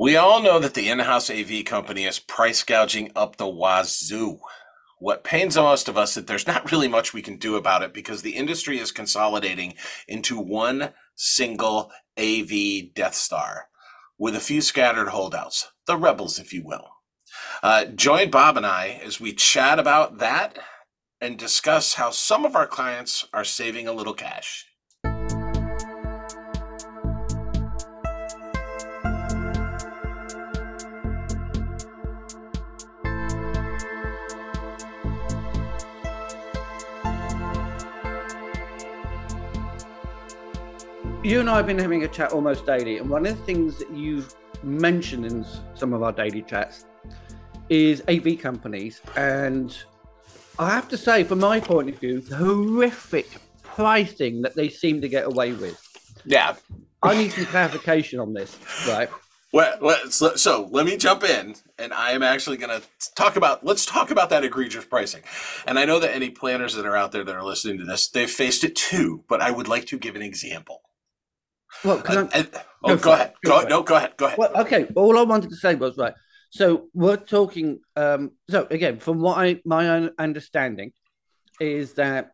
We all know that the in house AV company is price gouging up the wazoo. What pains most of us is that there's not really much we can do about it because the industry is consolidating into one single AV Death Star with a few scattered holdouts, the rebels, if you will. Uh, join Bob and I as we chat about that and discuss how some of our clients are saving a little cash. You and I have been having a chat almost daily, and one of the things that you've mentioned in some of our daily chats is AV companies. And I have to say, from my point of view, the horrific pricing that they seem to get away with. Yeah. I need some clarification on this, right? Well, so, so let me jump in, and I am actually going to talk about. Let's talk about that egregious pricing. And I know that any planners that are out there that are listening to this, they've faced it too. But I would like to give an example. Well, uh, oh, go, ahead. Go, go no, go ahead. Go ahead. Well, okay. All I wanted to say was right. So we're talking. Um, so again, from what I my own understanding is that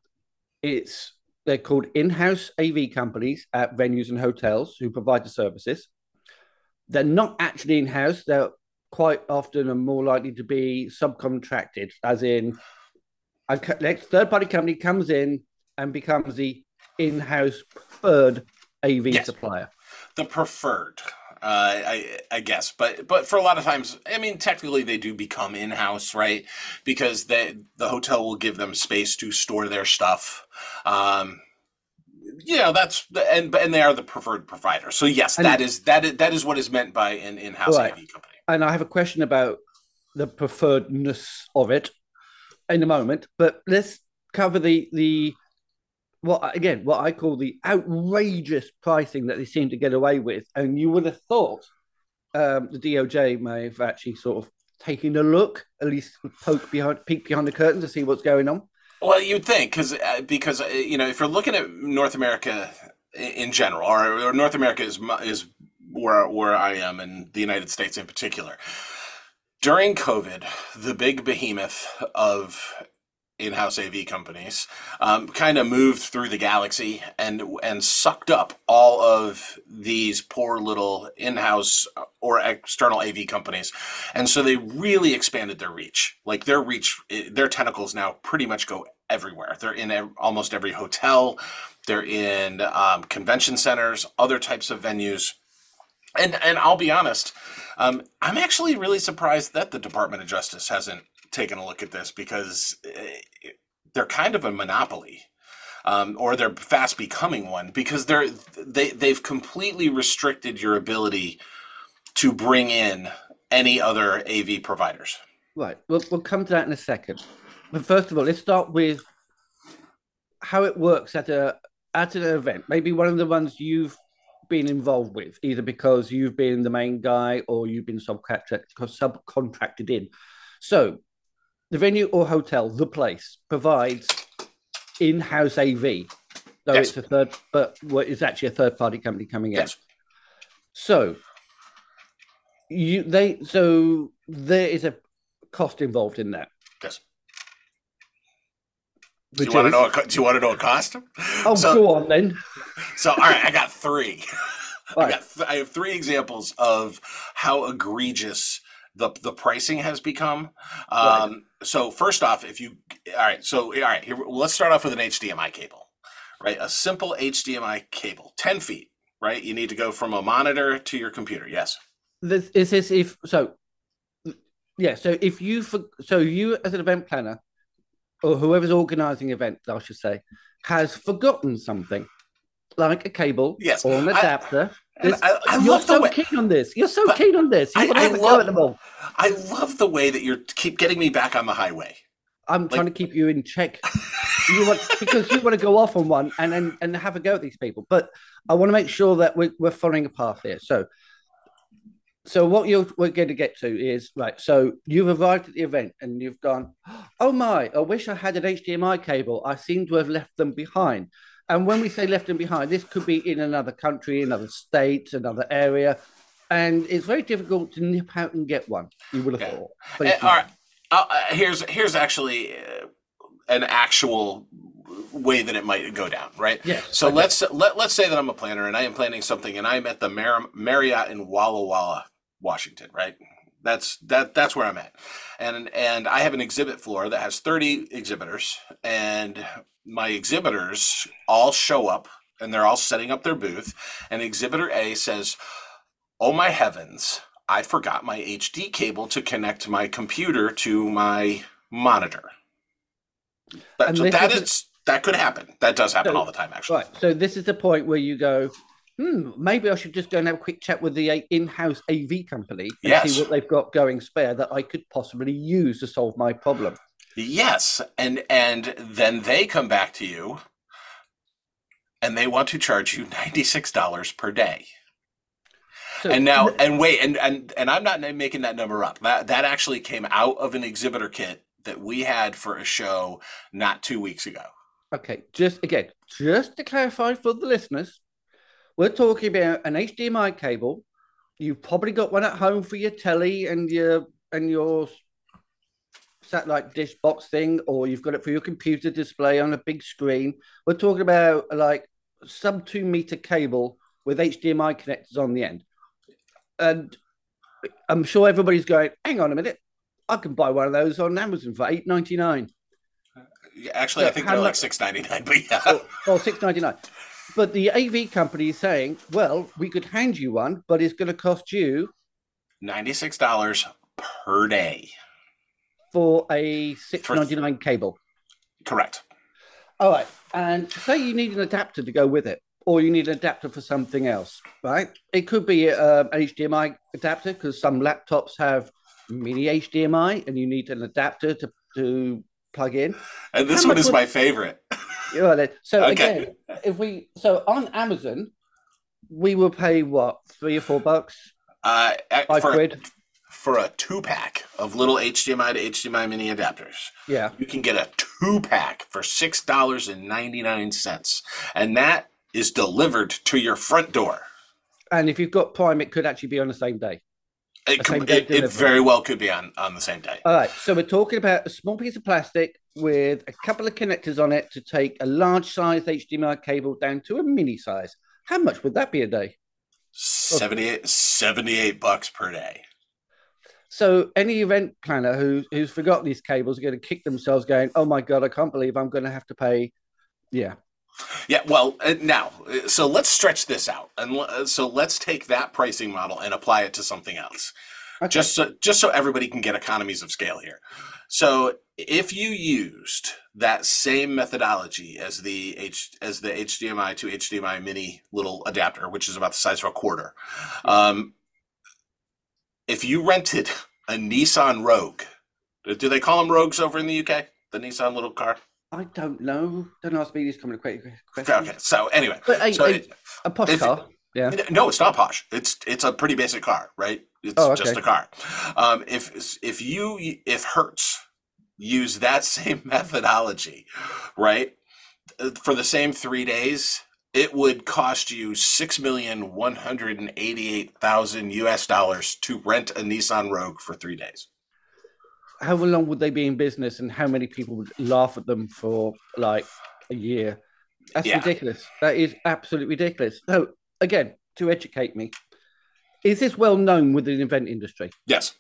it's they're called in-house AV companies at venues and hotels who provide the services. They're not actually in-house. They're quite often and more likely to be subcontracted, as in a third-party company comes in and becomes the in-house preferred AV yes. supplier. The preferred. Uh, I, I guess, but but for a lot of times, I mean, technically they do become in house, right? Because they, the hotel will give them space to store their stuff. Um, you know, that's and and they are the preferred provider. So yes, and, that is that is that is what is meant by an in house right. AV company. And I have a question about the preferredness of it in a moment, but let's cover the the what again what I call the outrageous pricing that they seem to get away with, and you would have thought um, the DOJ may have actually sort of taken a look, at least poke behind, peek behind the curtain to see what's going on. Well, you'd think because uh, because uh, you know if you're looking at North America in general, or, or North America is is where where I am, and the United States in particular. During COVID, the big behemoth of in-house AV companies um, kind of moved through the galaxy and and sucked up all of these poor little in-house or external AV companies, and so they really expanded their reach. Like their reach, eh, their tentacles now pretty much go everywhere. They're in almost every hotel. They're in um, convention centers, other types of venues. And and I'll be honest, um, I'm actually really surprised that the Department of Justice hasn't taken a look at this because eh, they're kind of a monopoly. Um, or they're fast becoming one because they're they they've completely restricted your ability to bring in any other AV providers. Right. We'll we'll come to that in a second. But first of all, let's start with how it works at a at an event. Maybe one of the ones you've been involved with, either because you've been the main guy or you've been subcontracted subcontracted in. So the venue or hotel, the place provides in-house AV, though yes. it's a third, but what is actually a third-party company coming in. Yes. So you they so there is a cost involved in that. Yes. Do you, want to know? A, do you want to know a cost? Oh, so, go on then. So, all right, I got three. Right. I, got th- I have three examples of how egregious the the pricing has become. Um, right. So first off, if you all right, so all right, here let's start off with an HDMI cable, right? A simple HDMI cable, ten feet, right? You need to go from a monitor to your computer. Yes. This is this if so. Yeah, so if you so you as an event planner or whoever's organizing events, I should say, has forgotten something like a cable yes. or an adapter. I, I, I you're so way, keen on this. You're so keen on this. You I, I love, I love the way that you keep getting me back on the highway. I'm like, trying to keep you in check. you want because you want to go off on one and and, and have a go at these people. But I want to make sure that we're, we're following a path here. So so what you're we're going to get to is right. So you've arrived at the event and you've gone, oh my! I wish I had an HDMI cable. I seem to have left them behind. And when we say left and behind, this could be in another country, another state, another area. and it's very difficult to nip out and get one. You would have Yeah. thought. But Uh, it's all Uh, uh, here's here's actually uh, an actual way that it might go down, right? Yes, So okay. let's let let's say that I'm a planner and I am planning something, and I'm at the Mar- Marriott in Walla Walla, Washington, right? That's that that's where I'm at, and and I have an exhibit floor that has 30 exhibitors, and my exhibitors all show up and they're all setting up their booth, and exhibitor A says, "Oh my heavens." I forgot my HD cable to connect my computer to my monitor. That, so that is is that could happen. That does happen So- all the time, actually. Right. So this is the point where you go, hmm, maybe I should just go and have a quick chat with the in-house AV company and Yes. see what they've got going spare that I could possibly use to solve my problem. Yes, and and then they come back to you, and they want to charge you ninety six dollars per day. So And now, and wait, and and and I'm not making that number up. That that actually came out of an exhibitor kit that we had for a show not two weeks ago. Okay, just again, just to clarify for the listeners, we're talking about an HDMI cable. You've probably got one at home for your telly and your and your satellite dish box thing, or you've got it for your computer display on a big screen. We're talking about like sub two meter cable with HDMI connectors on the end. And I'm sure everybody's going, hang on a minute, I can buy one of those on Amazon for eight ninety nine. Uh, actually, So I think they're like much- six ninety nine, but yeah, or, or six ninety nine. But the AV company is saying, well, we could hand you one, but it's going to cost you ninety six dollars per day. for a six ninety nine cable. Correct. All right, and say you need an adapter to go with it, or you need an adapter for something else, right? It could be um, an HDMI adapter because some laptops have mini HDMI, and you need an adapter to to plug in. And this How one is my favorite. You then- so Okay. again, if we so on Amazon, we will pay what three or four bucks, Uh, five for, quid. for a two pack of little HDMI to HDMI mini adapters. Yeah. You can get a two pack for six dollars and ninety nine cents, and that is delivered to your front door. And if you've got Prime, it could actually be on the same day. It, could, it, it very well could be on on the same day. All right. So we're talking about a small piece of plastic with a couple of connectors on it to take a large size HDMI cable down to a mini size. How much would that be a day? 78, 78 bucks per day. So any event planner who, who's forgotten these cables are going to kick themselves going, oh my God, I can't believe I'm going to have to pay. Yeah. Yeah, well, uh, now, uh, so let's stretch this out, and l- so let's take that pricing model and apply it to something else. Okay. just so, just so everybody can get economies of scale here. So if you used that same methodology as the H as the HDMI to HDMI mini little adapter, which is about the size of a quarter, um, if you rented a Nissan Rogue, do they call them Rogues over in the UK? The Nissan little car. I don't know. Don't ask me these kind of que- questions. Okay. So anyway, But a, so a, it- a posh if- car. Yeah. No, it's not posh. It's it's a pretty basic car, right? It's Oh, okay. just a car. Um, if if you if Hertz use that same methodology, right, for the same three days, it would cost you six million one hundred and eighty-eight thousand U.S. dollars to rent a Nissan Rogue for three days. How long would they be in business and how many people would laugh at them for like a year? That's Yeah. ridiculous. That is absolutely ridiculous. So, again, to educate me, is this well known within the event industry? Yes.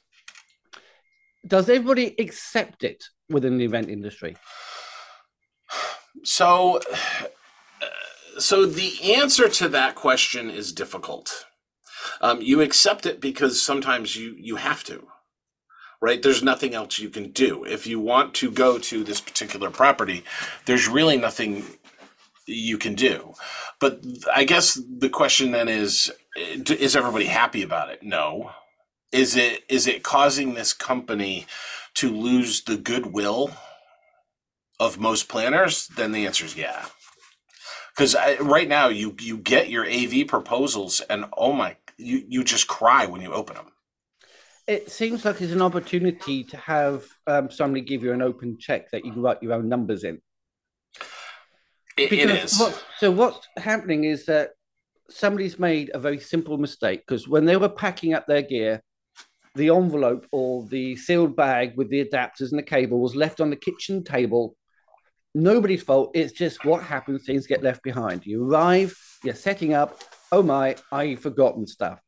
Does everybody accept it within the event industry? So, uh, so the answer to that question is difficult. Um, you accept it because sometimes you you have to, right? There's nothing else you can do. If you want to go to this particular property, there's really nothing you can do. But I guess the question then is: Is everybody happy about it? No. Is it is it causing this company to lose the goodwill of most planners, then the answer is yeah. Because right now you you get your AV proposals and oh my, you you just cry when you open them. It seems like it's an opportunity to have um, somebody give you an open check that you can write your own numbers in. It, it is. What, so what's happening is that somebody's made a very simple mistake because when they were packing up their gear, the envelope or the sealed bag with the adapters and the cable was left on the kitchen table. Nobody's fault. It's just what happens. Things get left behind. You arrive, you're setting up. Oh my, I've forgotten stuff.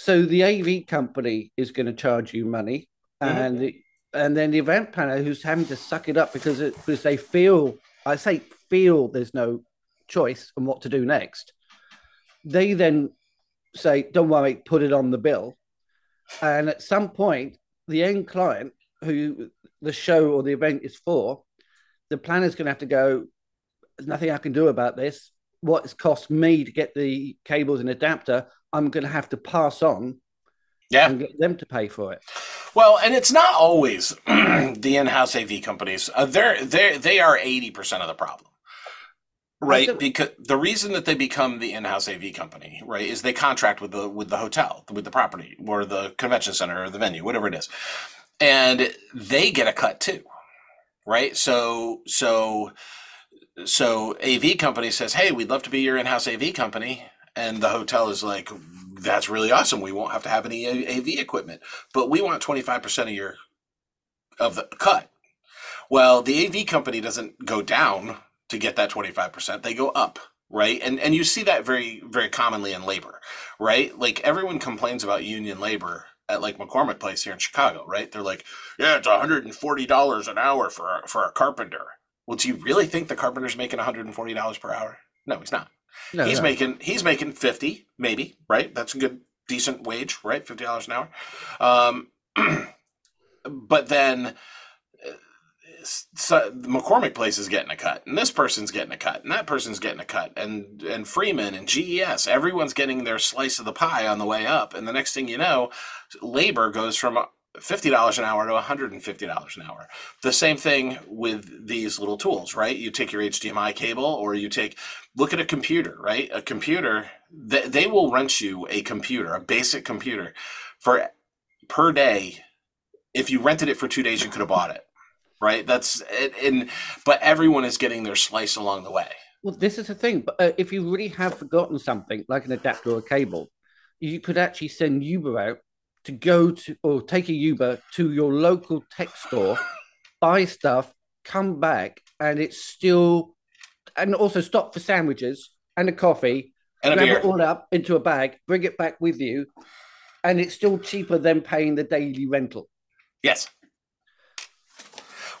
So the AV company is going to charge you money, mm-hmm. and the, and then the event planner who's having to suck it up because it, because they feel I say feel there's no choice on what to do next. They then say, "Don't worry, put it on the bill." And at some point, the end client, who the show or the event is for, the planner's going to have to go. There's nothing I can do about this. What it's cost me to get the cables and adapter, I'm going to have to pass on yeah. and get them to pay for it. Well, and it's not always the in-house AV companies. Uh, they're they they are eighty percent of the problem right because the reason that they become the in-house av company right is they contract with the with the hotel with the property or the convention center or the venue whatever it is and they get a cut too right so so so av company says hey we'd love to be your in-house av company and the hotel is like that's really awesome we won't have to have any av equipment but we want 25% of your of the cut well the av company doesn't go down to get that 25%. They go up, right? And and you see that very very commonly in labor, right? Like everyone complains about union labor at like McCormick Place here in Chicago, right? They're like, yeah, it's $140 an hour for for a carpenter. Well, do you really think the carpenter's making $140 per hour? No, he's not. No, he's no. making he's making 50 maybe, right? That's a good decent wage, right? $50 an hour. Um, but then so McCormick Place is getting a cut, and this person's getting a cut, and that person's getting a cut, and and Freeman and GES, everyone's getting their slice of the pie on the way up, and the next thing you know, labor goes from fifty dollars an hour to one hundred and fifty dollars an hour. The same thing with these little tools, right? You take your HDMI cable, or you take look at a computer, right? A computer, they, they will rent you a computer, a basic computer, for per day. If you rented it for two days, you could have bought it right? That's in, but everyone is getting their slice along the way. Well, this is the thing. But uh, if you really have forgotten something, like an adapter or a cable, you could actually send Uber out to go to or take a Uber to your local tech store, buy stuff, come back, and it's still, and also stop for sandwiches and a coffee, and grab it all up into a bag, bring it back with you, and it's still cheaper than paying the daily rental. Yes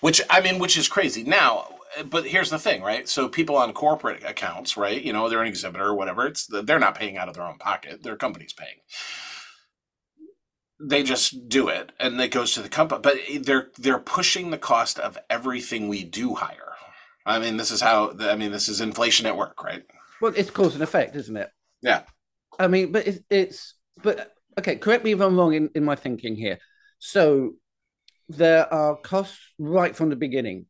which I mean, which is crazy. Now, but here's the thing, right? So people on corporate accounts, right? You know, they're an exhibitor or whatever. It's they're not paying out of their own pocket. Their company's paying. They just do it, and it goes to the company. But they're they're pushing the cost of everything we do higher. I mean, this is how. I mean, this is inflation at work, right? Well, it's cause and effect, isn't it? Yeah. I mean, but it's, it's but okay. Correct me if I'm wrong in, in my thinking here. So there are costs right from the beginning.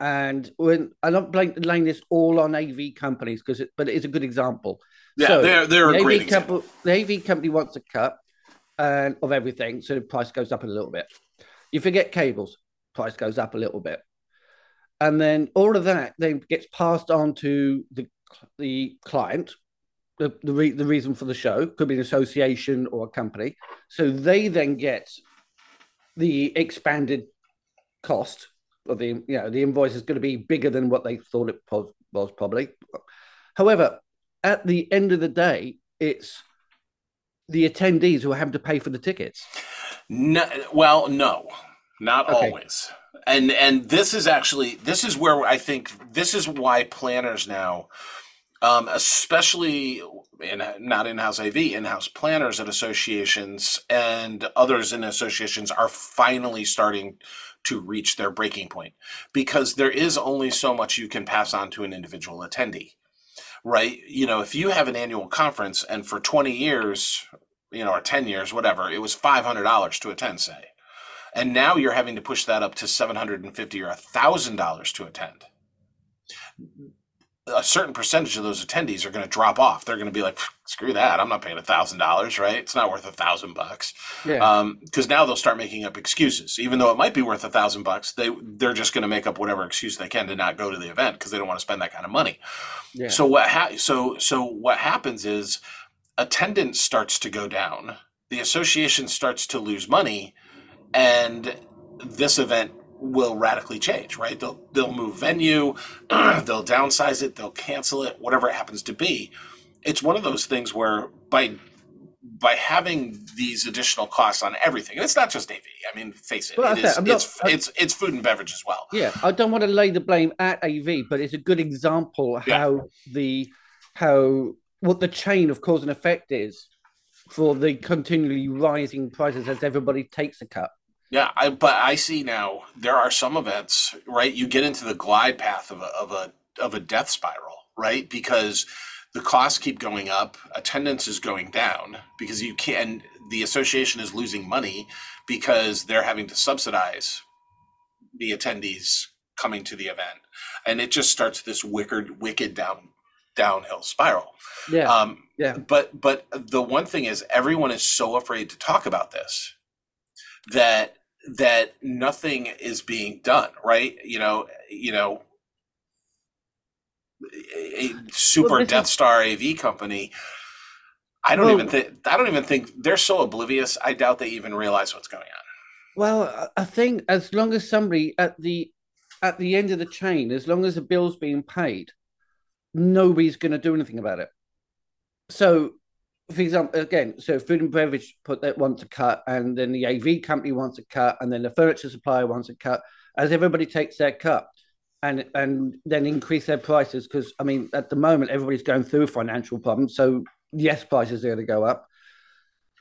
And when I'm not laying this all on AV companies because, it, but it is a good example. Yeah, so they're they're the a great company, The AV company wants a cut and of everything, so the price goes up a little bit. You forget cables, price goes up a little bit, and then all of that then gets passed on to the the client. The the, re, the reason for the show could be an association or a company, so they then get the expanded cost of the you know the invoice is going to be bigger than what they thought it was probably. However, at the end of the day, it's the attendees who are having to pay for the tickets. No, well, no, not okay. always. And and this is actually this is where I think this is why planners now um, especially in not in-house AV, in-house planners at associations and others in associations are finally starting to reach their breaking point because there is only so much you can pass on to an individual attendee right? You know if you have an annual conference and for 20 years you know or 10 years whatever it was $500 to attend say and now you're having to push that up to 750 or $1000 to attend a certain percentage of those attendees are going to drop off. They're going to be like, screw that. I'm not paying a thousand dollars, right? It's not worth a thousand bucks. Yeah. Um, because now they'll start making up excuses, even though it might be worth a thousand bucks. They they're just going to make up whatever excuse they can to not go to the event because they don't want to spend that kind of money. yeah. So what ha- so so what happens is attendance starts to go down. The association starts to lose money, and this event will radically change. Right? They'll they'll move venue, they'll downsize it, they'll cancel it, whatever it happens to be. It's one of those things where by by having these additional costs on everything, and it's not just AV. I mean, face it, Well, it is, not- it's it's it's food and beverage as well. Yeah, I don't want to lay the blame at AV, but it's a good example Yeah. how the how what the chain of cause and effect is for the continually rising prices as everybody takes a cut. Yeah, I, but I see now there are some events, right? You get into the glide path of a of a of a death spiral, right? Because the costs keep going up, attendance is going down because you can the association is losing money because they're having to subsidize the attendees coming to the event, and it just starts this wicked wicked down downhill spiral. Yeah, Um, yeah. But but the one thing is, everyone is so afraid to talk about this that that nothing is being done. Right? You know. You know. A super Well, Death Star AV company. I don't Well- even think. I don't even think they're so oblivious. I doubt they even realize what's going on. Well, I- I think as long as somebody at the at the end of the chain, as long as the bill's being paid, nobody's going to do anything about it. So, for example, again, so food and beverage put that want to cut, and then the AV company wants to cut, and then the furniture supplier wants to cut. As everybody takes their cut, and and then increase their prices, because I mean, at the moment, everybody's going through financial problems. So yes, prices are going to go up.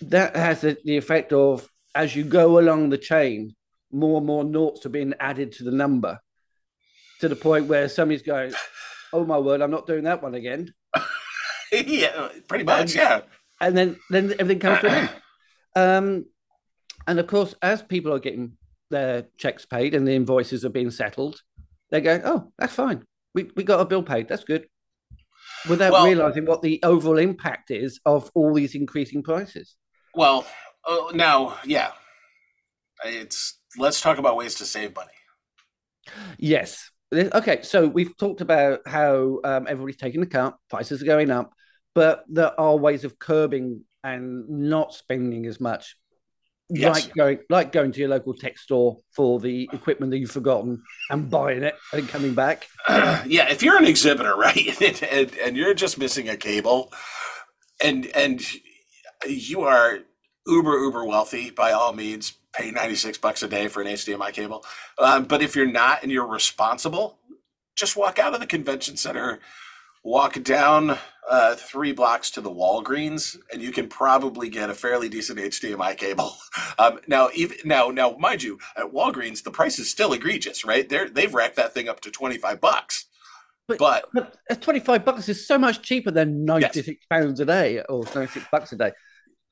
That has the, the effect of as you go along the chain, more and more noughts are being added to the number to the point where somebody's going, Oh my word, I'm not doing that one again. yeah, pretty much. Yeah. And then then everything comes to an end. Um, and of course, as people are getting their checks paid and the invoices are being settled, they're going, Oh, that's fine. We we got a bill paid, that's good. Without Well- realizing what the overall impact is of all these increasing prices. Well, uh, now, yeah, it's let's talk about ways to save money. Yes. Okay, so we've talked about how um, everybody's taking the cut, prices are going up, but there are ways of curbing and not spending as much. Yes. Like going, like going to your local tech store for the equipment that you've forgotten and buying it and coming back. yeah, if you're an exhibitor, right, and, and you're just missing a cable, and and you are uber uber wealthy, by all means, pay ninety six bucks a day for an HDMI cable. Um, but if you're not and you're responsible, just walk out of the convention center, walk down uh, three blocks to the Walgreens, and you can probably get a fairly decent HDMI cable. Um, now, even now, now, mind you, at Walgreens, the price is still egregious, right? They're they've racked that thing up to twenty five bucks. But- But But uh, 25 bucks is so much cheaper than 96 pounds a day or 96 bucks a day.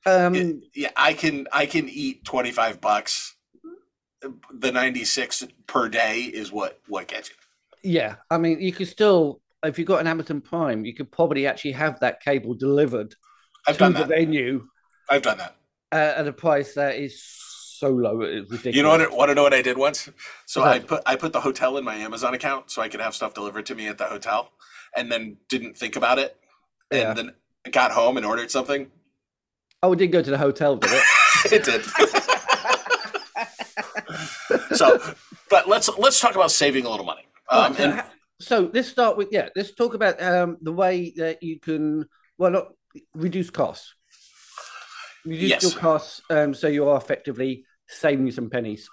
Um, it- yeah, I can I can eat twenty five bucks. The ninety six per day is what what gets you. Yeah, I mean, you can still, if you've got an Amazon Prime, you could probably actually have that cable delivered I've to done the that. venue I've done that. uh, at a price that is so low, it's ridiculous. You know what? Want to know what I did once? So I put I put the hotel in my Amazon account so I could have stuff delivered to me at the hotel, and then didn't think about it, Yeah. and then got home and ordered something. Oh, it did go to the hotel, did it? it did. so, but let's let's talk about saving a little money. Um, and so let's start with yeah. Let's talk about um, the way that you can well not reduce costs. Reduce Yes. your costs, um, so you are effectively saving some pennies.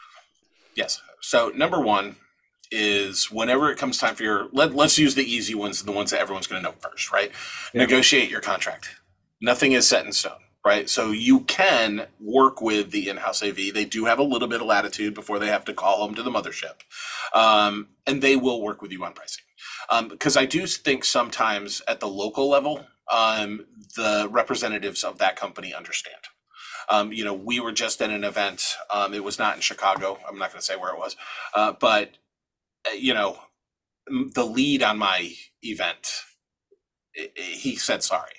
yes, so number one is whenever it comes time for your let, let's use the easy ones, the ones that everyone's going to know first, right? Yeah. Negotiate your contract. Nothing is set in stone, right? So you can work with the in-house AV. They do have a little bit of latitude before they have to call home to the mothership, um, and they will work with you on pricing. Because I do think sometimes at the local level, um, the representatives of that company understand. Um, you know, we were just at an event. Um, it was not in Chicago. I'm not going to say where it was, uh, but uh, you know, the lead on my event, he said sorry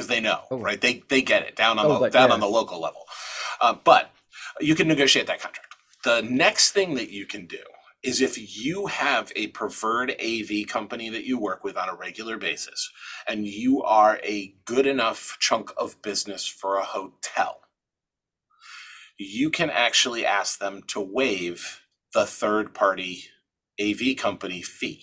because they know, oh. right? They they get it down on oh, the down yeah. on the local level. Uh, but you can negotiate that contract. The next thing that you can do is if you have a preferred AV company that you work with on a regular basis, and you are a good enough chunk of business for a hotel, you can actually ask them to waive the third party AV company fee.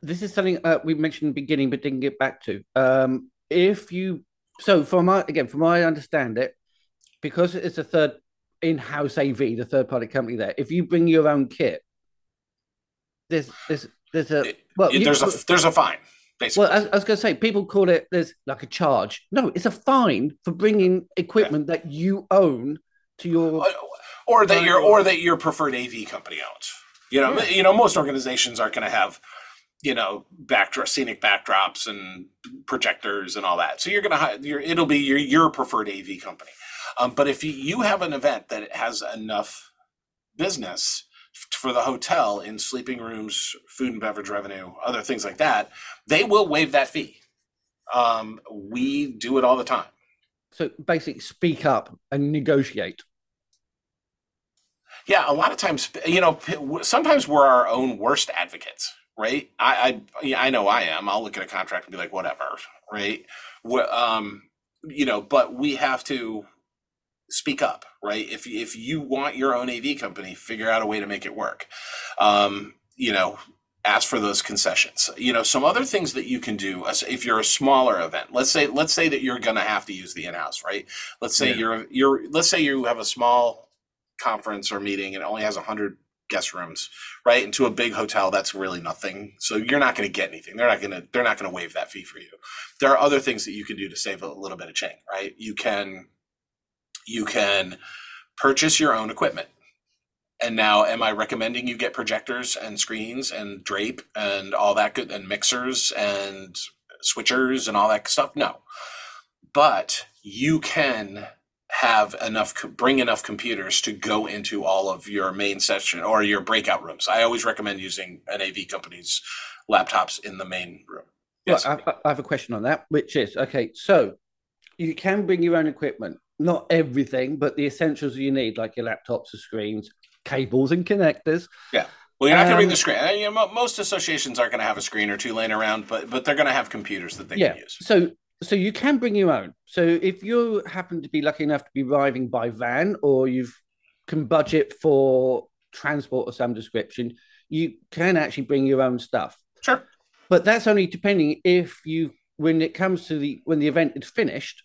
This is something uh, we mentioned in the beginning, but didn't get back to. Um, if you so from my again, from my understand it, because it's a third in-house AV, the third-party company there. If you bring your own kit, there's there's there's a well, it, there's a there's a fine. Basically. Well, I, I was going to say, people call it there's like a charge. No, it's a fine for bringing equipment yeah. that you own to your uh, or that your or that your preferred AV company owns. You know, yeah. you know, most organizations aren't going to have you know backdrop scenic backdrops and projectors and all that. So you're going to you're, it'll be your your preferred AV company. Um, but if you, you have an event that has enough business for the hotel in sleeping rooms, food and beverage revenue, other things like that, they will waive that fee. Um, we do it all the time. So basically, speak up and negotiate. Yeah, a lot of times, you know, sometimes we're our own worst advocates, right? I, I, I know I am. I'll look at a contract and be like, whatever, right? Um, you know, but we have to speak up, right? If if you want your own AV company, figure out a way to make it work. Um, you know, ask for those concessions. You know, some other things that you can do if you're a smaller event. Let's say let's say that you're going to have to use the in-house, right? Let's say yeah. you're you're let's say you have a small conference or meeting and it only has 100 guest rooms, right? Into a big hotel, that's really nothing. So you're not going to get anything. They're not going to they're not going to waive that fee for you. There are other things that you can do to save a little bit of change, right? You can you can purchase your own equipment. And now, am I recommending you get projectors and screens and drape and all that good and mixers and switchers and all that stuff? No. But you can have enough bring enough computers to go into all of your main session or your breakout rooms. I always recommend using an AV company's laptops in the main room. Yes. Well, I, I have a question on that, which is okay. So you can bring your own equipment not everything, but the essentials you need, like your laptops, the screens, cables, and connectors. Yeah. Well, you're not going to bring the um, screen. Uh, you know, most associations aren't going to have a screen or two laying around, but but they're going to have computers that they yeah. can use. So so you can bring your own. So if you happen to be lucky enough to be arriving by van, or you can budget for transport of some description, you can actually bring your own stuff. Sure. But that's only depending if you when it comes to the when the event is finished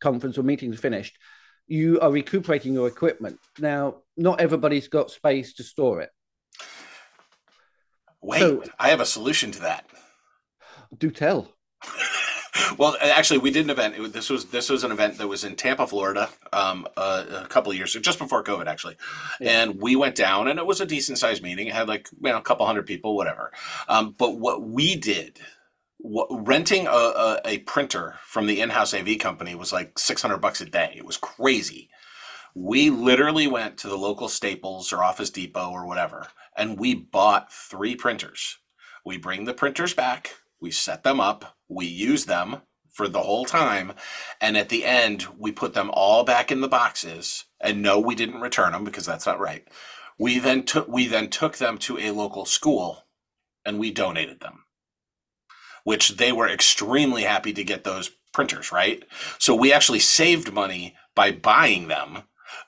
conference or meeting's finished, you are recuperating your equipment. Now, not everybody's got space to store it. Wait, so, I have a solution to that. Do tell. Well, actually, we did an event. this was this was an event that was in Tampa, Florida, um, a, a couple of years, just before COVID, actually. Yeah. And we went down, and it was a decent sized meeting. It had like you know a couple hundred people, whatever. Um, but what we did renting a, a, a, printer from the in-house AV company was like 600 bucks a day. It was crazy. We literally went to the local Staples or Office Depot or whatever, and we bought three printers. We bring the printers back, we set them up, we use them for the whole time, and at the end, we put them all back in the boxes. And no, we didn't return them because that's not right. We then took we then took them to a local school, and we donated them which they were extremely happy to get those printers, right? So we actually saved money by buying them.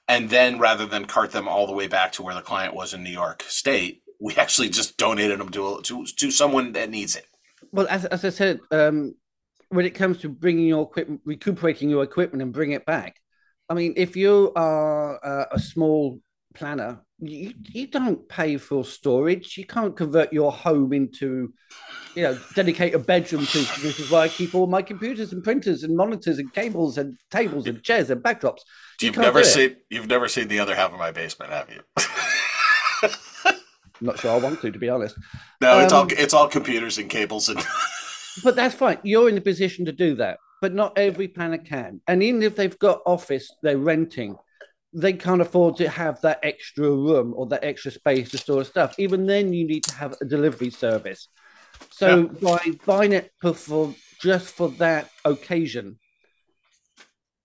And then rather than cart them all the way back to where the client was in New York State, we actually just donated them to, to, to someone that needs it. Well, as, as I said, um, when it comes to bringing your equipment, recuperating your equipment and bring it back, I mean, if you are uh, a small planner, you, you don't pay for storage. You can't convert your home into, you know, dedicate a bedroom to. This is why I keep all my computers and printers and monitors and cables and tables and chairs and backdrops. You you've never seen you've never seen the other half of my basement, have you? I'm not sure I want to, to be honest. No, it's um, all it's all computers and cables and. but that's fine. You're in the position to do that, but not every planner can. And even if they've got office they're renting, they can't afford to have that extra room or that extra space to store stuff. Even then, you need to have a delivery service. So yeah. by buying it for just for that occasion,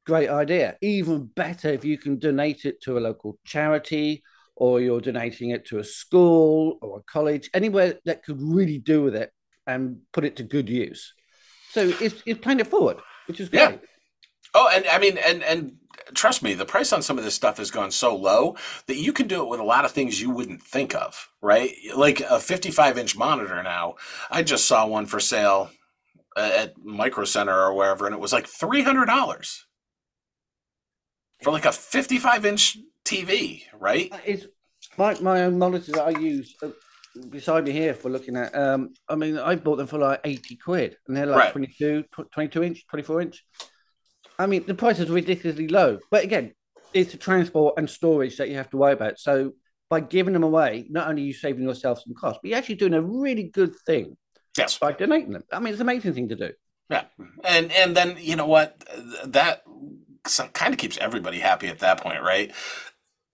great idea. Even better if you can donate it to a local charity or you're donating it to a school or a college, anywhere that could really do with it and put it to good use. So it's, it's playing it forward, which is great. Yeah. Oh, and I mean, and and trust me, the price on some of this stuff has gone so low that you can do it with a lot of things you wouldn't think of, right? Like a 55 inch monitor now. I just saw one for sale uh, at Micro Center or wherever, and it was like $300 for like a 55 inch TV, right? It's my, my own monitor that I use uh, beside me here for looking at. Um, I mean, I bought them for like 80 quid and they're like right. 22, 22 inch, 24 inch. I mean, the price is ridiculously low. But again, it's the transport and storage that you have to worry about. So by giving them away, not only are you saving yourself some cost, but you're actually doing a really good thing. Yes. By donating them. I mean, it's an amazing thing to do. Yeah. And and then you know what? That kind of keeps everybody happy at that point, right?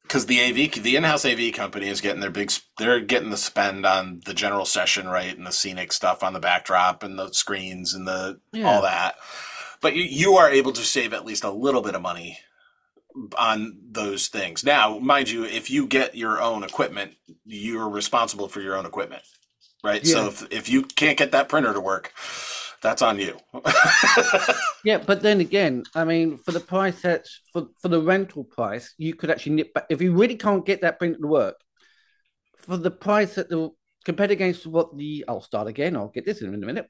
Because the AV, the in-house AV company is getting their big, they're getting the spend on the general session, right, and the scenic stuff on the backdrop and the screens and the yeah. all that but you, you are able to save at least a little bit of money on those things. Now, mind you, if you get your own equipment, you're responsible for your own equipment, right? Yeah. So if, if you can't get that printer to work, that's on you. yeah, but then again, I mean, for the price that's for, for the rental price, you could actually nip back if you really can't get that printer to work. For the price that the compared against what the I'll start again. I'll get this in a minute.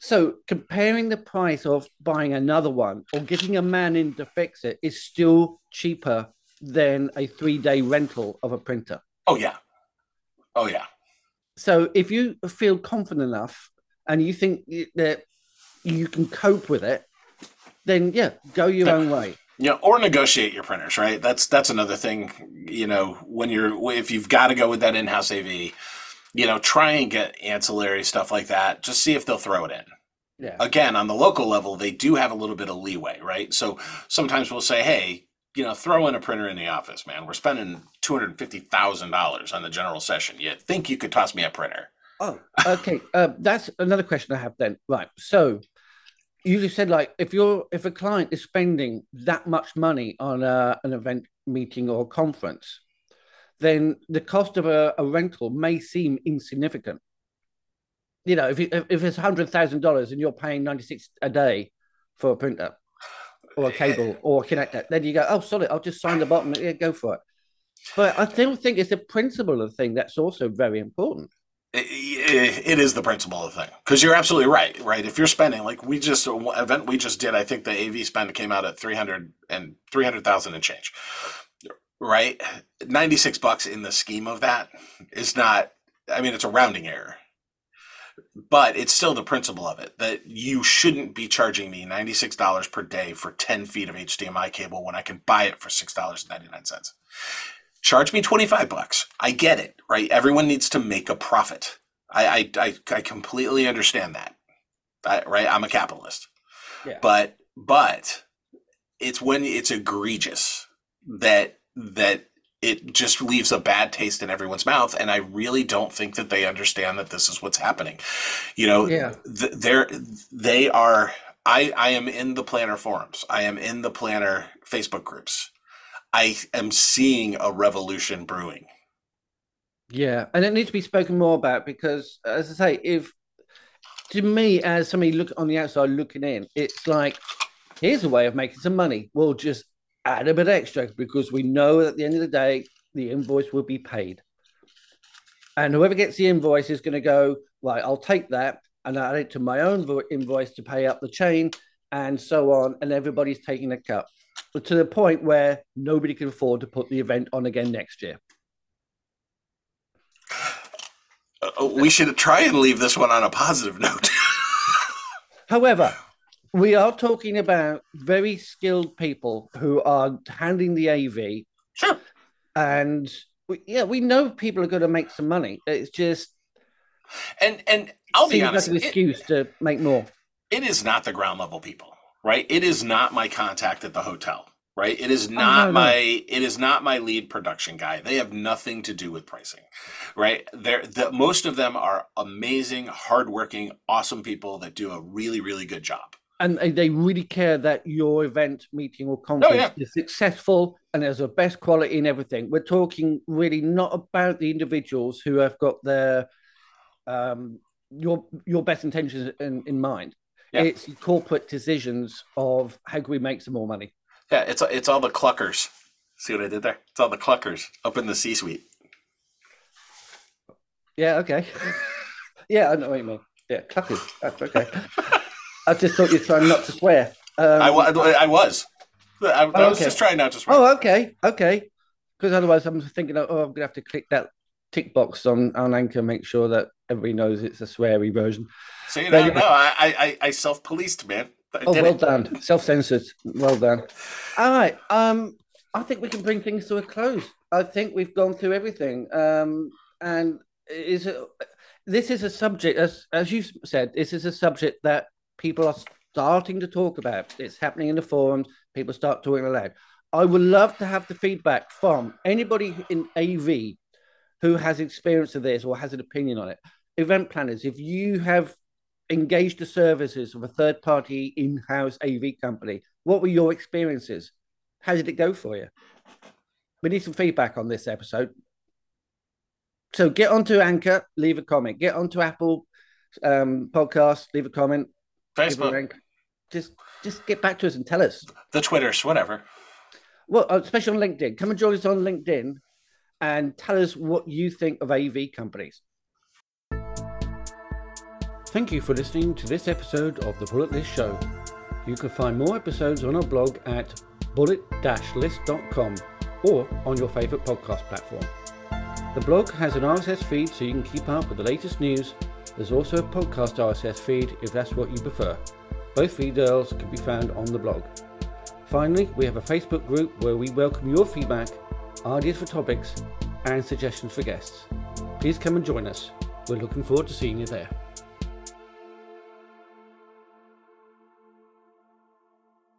So comparing the price of buying another one or getting a man in to fix it is still cheaper than a three day rental of a printer. Oh yeah. Oh yeah. So if you feel confident enough and you think that you can cope with it, then yeah, go your own way. Yeah, or negotiate your printers, right? That's that's another thing. You know, when you're if you've got to go with that in-house AV, you know, try and get ancillary stuff like that. Just see if they'll throw it in. Yeah. Again, on the local level, they do have a little bit of leeway, right? So sometimes we'll say, hey, you know, throw in a printer in the office, man. We're spending two hundred fifty thousand dollars on the general session. You think you could toss me a printer? Oh, okay. uh, that's another question I have then. Right. So you just said like if you're if a client is spending that much money on a, an event meeting or conference, then the cost of a, a rental may seem insignificant. You know, if, if it's hundred thousand dollars and you're paying ninety six a day for a printer or a cable or a connector, then you go, oh, sorry, I'll just sign the bottom. Yeah, go for it. But I still think it's the principle of the thing that's also very important. It is the principle of the thing because you're absolutely right. Right, if you're spending like we just uh, event we just did, I think the AV spend came out at three hundred and three hundred thousand and change right? 96 bucks in the scheme of that is not, I mean, it's a rounding error. But it's still the principle of it that you shouldn't be charging me $96 per day for 10 feet of HDMI cable when I can buy it for $6.99. Charge me 25 bucks. I get it, right? Everyone needs to make a profit. I, I, I, I completely understand that. I, right? I'm a capitalist. Yeah. But, but it's when it's egregious that that it just leaves a bad taste in everyone's mouth and i really don't think that they understand that this is what's happening you know yeah. th- they're they are i i am in the planner forums i am in the planner facebook groups i am seeing a revolution brewing yeah and it needs to be spoken more about because as i say if to me as somebody look on the outside looking in it's like here's a way of making some money we'll just add a bit extra because we know that at the end of the day the invoice will be paid. And whoever gets the invoice is going to go, right, I'll take that and add it to my own invoice to pay up the chain and so on. And everybody's taking a cut to the point where nobody can afford to put the event on again next year. Uh, we should try and leave this one on a positive note. However, we are talking about very skilled people who are handling the AV. Sure. And we, yeah, we know people are going to make some money. It's just and and I'll be honest, like an excuse it, to make more. It is not the ground level people, right? It is not my contact at the hotel, right? It is not Oh, no, no. my it is not my lead production guy. They have nothing to do with pricing, right? They're the most of them are amazing, hardworking, awesome people that do a really really good job. and they- really care that your event, meeting, or conference Oh, yeah. is successful and has the best quality and everything. We're talking really not about the individuals who have got their um, your your best intentions in, in mind. Yeah. It's corporate decisions of how can we make some more money. Yeah, it's it's all the cluckers. See what I did there? It's all the cluckers up in the C-suite. Yeah, okay. yeah, I know what you mean. Yeah, cluckers. That's okay. I just thought you were trying not to swear. Um, I, I was. I, I was okay. just trying not to swear. Oh, okay, okay. Because otherwise, I'm thinking, oh, I'm gonna have to click that tick box on on Anchor, make sure that everybody knows it's a sweary version. so you know, no. I, I, I self-policed, man. I Oh, well it. done, self-censored. Well done. All right. Um, I think we can bring things to a close. I think we've gone through everything. Um, and is it, this is a subject, as as you said, this is a subject that people are starting to talk about. It's happening in the forums. People start talking aloud. I would love to have the feedback from anybody in AV who has experience of this or has an opinion on it. Event planners, if you have engaged the services of a third party in house AV company, what were your experiences? How did it go for you? We need some feedback on this episode. So get onto Anchor, leave a comment. Get onto Apple um, Podcast, leave a comment. Facebook. Just just get back to us and tell us. the Twitters, whatever. Well, uh, especially on LinkedIn. Come and join us on LinkedIn and tell us what you think of AV companies. Thank you for listening to this episode of the Bullet List Show. You can find more episodes on our blog at bullet-list.com or on your favourite podcast platform. The blog has an RSS feed so you can keep up with the latest news. There's also a podcast RSS feed if that's what you prefer. Both URLs can be found on the blog. Finally, we have a Facebook group where we welcome your feedback, ideas for topics, and suggestions for guests. Please come and join us. We're looking forward to seeing you there.